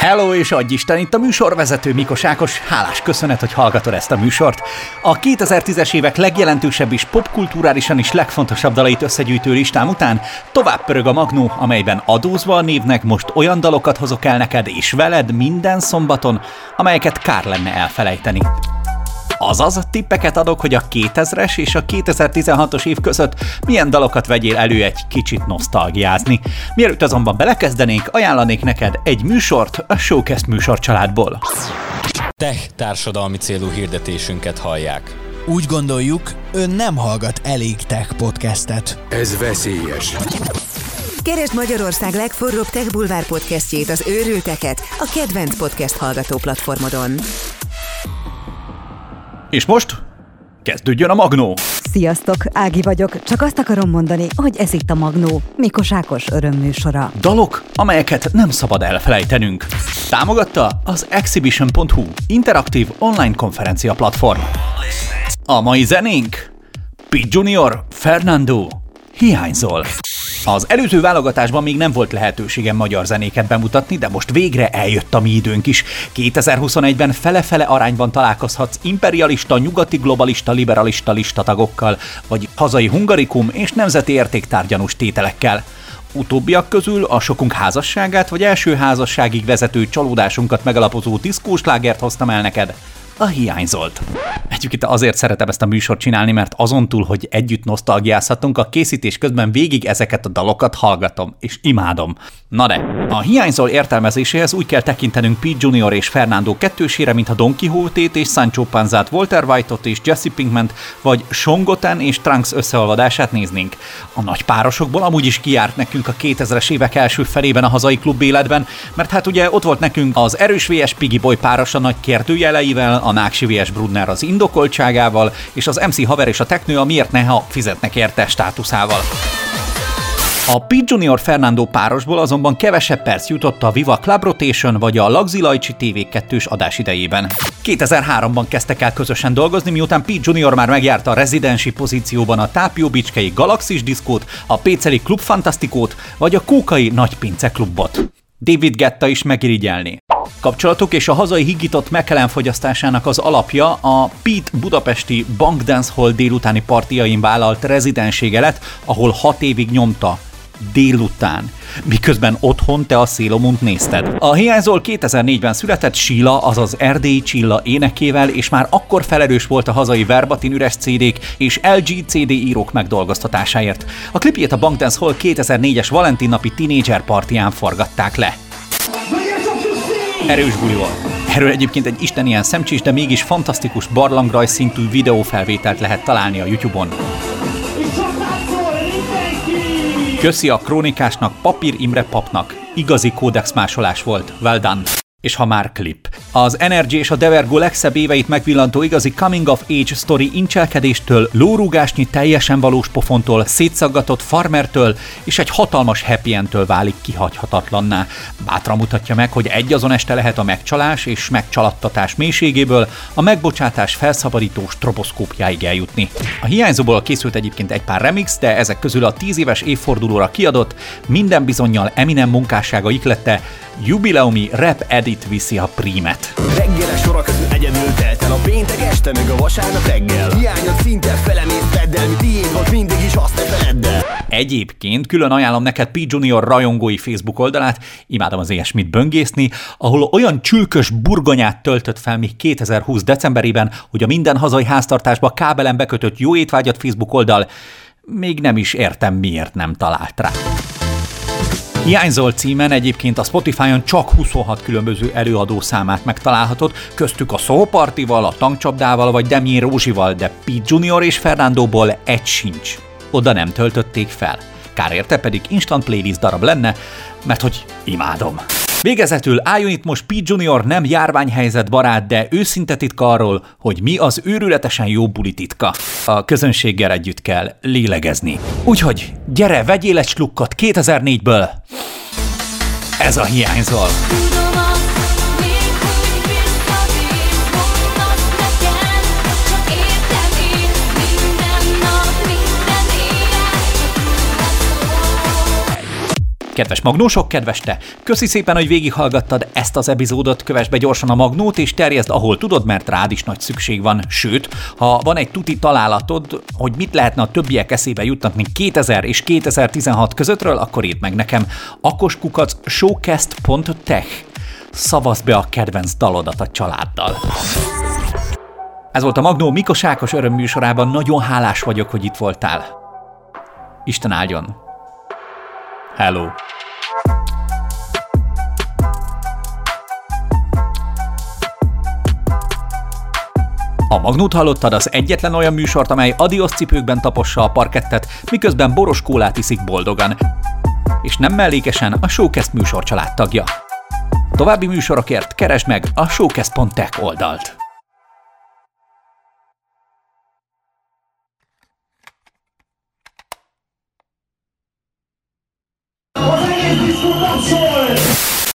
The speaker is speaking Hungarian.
Hello és adj Isten, itt a műsorvezető Mikos Ákos. Hálás köszönet, hogy hallgatod ezt a műsort. A 2010-es évek legjelentősebb és popkulturálisan is legfontosabb dalait összegyűjtő listám után tovább pörög a Magnó, amelyben adózva a névnek most olyan dalokat hozok el neked és veled minden szombaton, amelyeket kár lenne elfelejteni. Azaz, tippeket adok, hogy a 2000-es és a 2016-os év között milyen dalokat vegyél elő egy kicsit nosztalgiázni. Mielőtt azonban belekezdenénk, ajánlanék neked egy műsort a Showcast műsorcsaládból. Tech társadalmi célú hirdetésünket hallják. Úgy gondoljuk, ön nem hallgat elég tech podcastet. Ez veszélyes. Keresd Magyarország legforróbb Tech Bulvár podcastjét, az őrülteket, a kedvenc podcast hallgató platformodon. És most kezdődjön a Magnó! Sziasztok, Ági vagyok. Csak azt akarom mondani, hogy ez itt a Magnó, Mikos Ákos örömműsora. Dalok, amelyeket nem szabad elfelejtenünk. Támogatta az Exhibition.hu, interaktív online konferencia platform. A mai zenénk? Pete Junior, Fernando, hiányzol. Az előző válogatásban még nem volt lehetőségem magyar zenéket bemutatni, de most végre eljött a mi időnk is. 2021-ben fele-fele arányban találkozhatsz imperialista, nyugati globalista, liberalista listatagokkal, vagy hazai hungarikum és nemzeti értéktárgyanús tételekkel. Utóbbiak közül a sokunk házasságát vagy első házasságig vezető csalódásunkat megalapozó diszkóslágert hoztam el neked a hiányzolt. Egyébként azért szeretem ezt a műsort csinálni, mert azon túl, hogy együtt nosztalgiázhatunk, a készítés közben végig ezeket a dalokat hallgatom, és imádom. Na de, a hiányzol értelmezéséhez úgy kell tekintenünk Pete Junior és Fernando kettősére, mint a Don quixote és Sancho Panzát, Walter White-ot és Jesse Pinkman, vagy Songoten és Trunks összeolvadását néznénk. A nagy párosokból amúgy is kiárt nekünk a 2000-es évek első felében a hazai klub életben, mert hát ugye ott volt nekünk az erős VS Piggy Boy páros a nagy kérdőjeleivel, a Náksi VS Brudner az indokoltságával, és az MC Haver és a Teknő a miért ne, ha fizetnek érte státuszával. A Pete Junior Fernando párosból azonban kevesebb perc jutott a Viva Club Rotation vagy a Lagzi Lajcsi TV 2 adás idejében. 2003-ban kezdtek el közösen dolgozni, miután Pete Junior már megjárta a rezidensi pozícióban a Tápió Bicskei Galaxis diszkót, a Péceli Klub Fantastikót vagy a Kókai Nagypince klubot. David Getta is megirigyelni. Kapcsolatok és a hazai higított McKellen fogyasztásának az alapja a Pete budapesti Bank Dance Hall délutáni partiain vállalt rezidensége lett, ahol hat évig nyomta délután, miközben otthon te a szélomunt nézted. A hiányzól 2004-ben született Sheila, azaz Erdélyi Csilla énekével, és már akkor felelős volt a hazai Verbatin üres CD-k és LG CD írók megdolgoztatásáért. A klipjét a Bankdance Hall 2004-es Valentin napi tínédzser partián forgatták le. Erős buli volt. Erről egyébként egy isten ilyen szemcsés, de mégis fantasztikus barlangrajz szintű videófelvételt lehet találni a YouTube-on. Köszi a krónikásnak, Papír Imre papnak. Igazi kódex másolás volt. Well done és ha már klip. Az Energy és a Devergo legszebb éveit megvillantó igazi coming of age story incselkedéstől, lórúgásnyi teljesen valós pofontól, szétszaggatott farmertől és egy hatalmas happy endtől válik kihagyhatatlanná. Bátran mutatja meg, hogy egy azon este lehet a megcsalás és megcsalattatás mélységéből a megbocsátás felszabadító stroboszkópjáig eljutni. A hiányzóból készült egyébként egy pár remix, de ezek közül a 10 éves évfordulóra kiadott, minden bizonyal Eminem munkássága iklette, jubileumi rap edit viszi a prímet. Reggel sora közül egyedül telt el a péntek este, meg a vasárnap reggel. Hiányod szinte felemész feddel, mi tiéd volt mindig is, azt ne feledd el. Egyébként külön ajánlom neked P. Junior rajongói Facebook oldalát, imádom az ilyesmit böngészni, ahol olyan csülkös burgonyát töltött fel még 2020 decemberében, hogy a minden hazai háztartásba kábelen bekötött jó étvágyat Facebook oldal még nem is értem miért nem talált rá. Hiányzol címen egyébként a Spotify-on csak 26 különböző előadó számát megtalálhatod, köztük a Szópartival, a Tankcsapdával vagy Demjén Rózsival, de Pete Junior és Fernandóból egy sincs. Oda nem töltötték fel. Kár érte pedig instant playlist darab lenne, mert hogy imádom. Végezetül álljon itt most Pete Junior nem járványhelyzet barát, de őszinte titka arról, hogy mi az őrületesen jó buli titka. A közönséggel együtt kell lélegezni. Úgyhogy gyere, vegyél egy slukkot 2004-ből! Ez a hiányzol. Tudom Kedves magnósok, kedves te! Köszi szépen, hogy végighallgattad ezt az epizódot, kövess be gyorsan a magnót, és terjeszd, ahol tudod, mert rád is nagy szükség van. Sőt, ha van egy tuti találatod, hogy mit lehetne a többiek eszébe juttatni 2000 és 2016 közöttről, akkor írd meg nekem. akoskukac showcast.tech Szavazd be a kedvenc dalodat a családdal. Ez volt a Magnó Mikos Ákos örömműsorában, nagyon hálás vagyok, hogy itt voltál. Isten áldjon! Hello! A Magnót hallottad az egyetlen olyan műsort, amely adios cipőkben tapossa a parkettet, miközben boros kólát iszik boldogan. És nem mellékesen a Showcast műsor családtagja. További műsorokért keresd meg a showcast.tech oldalt.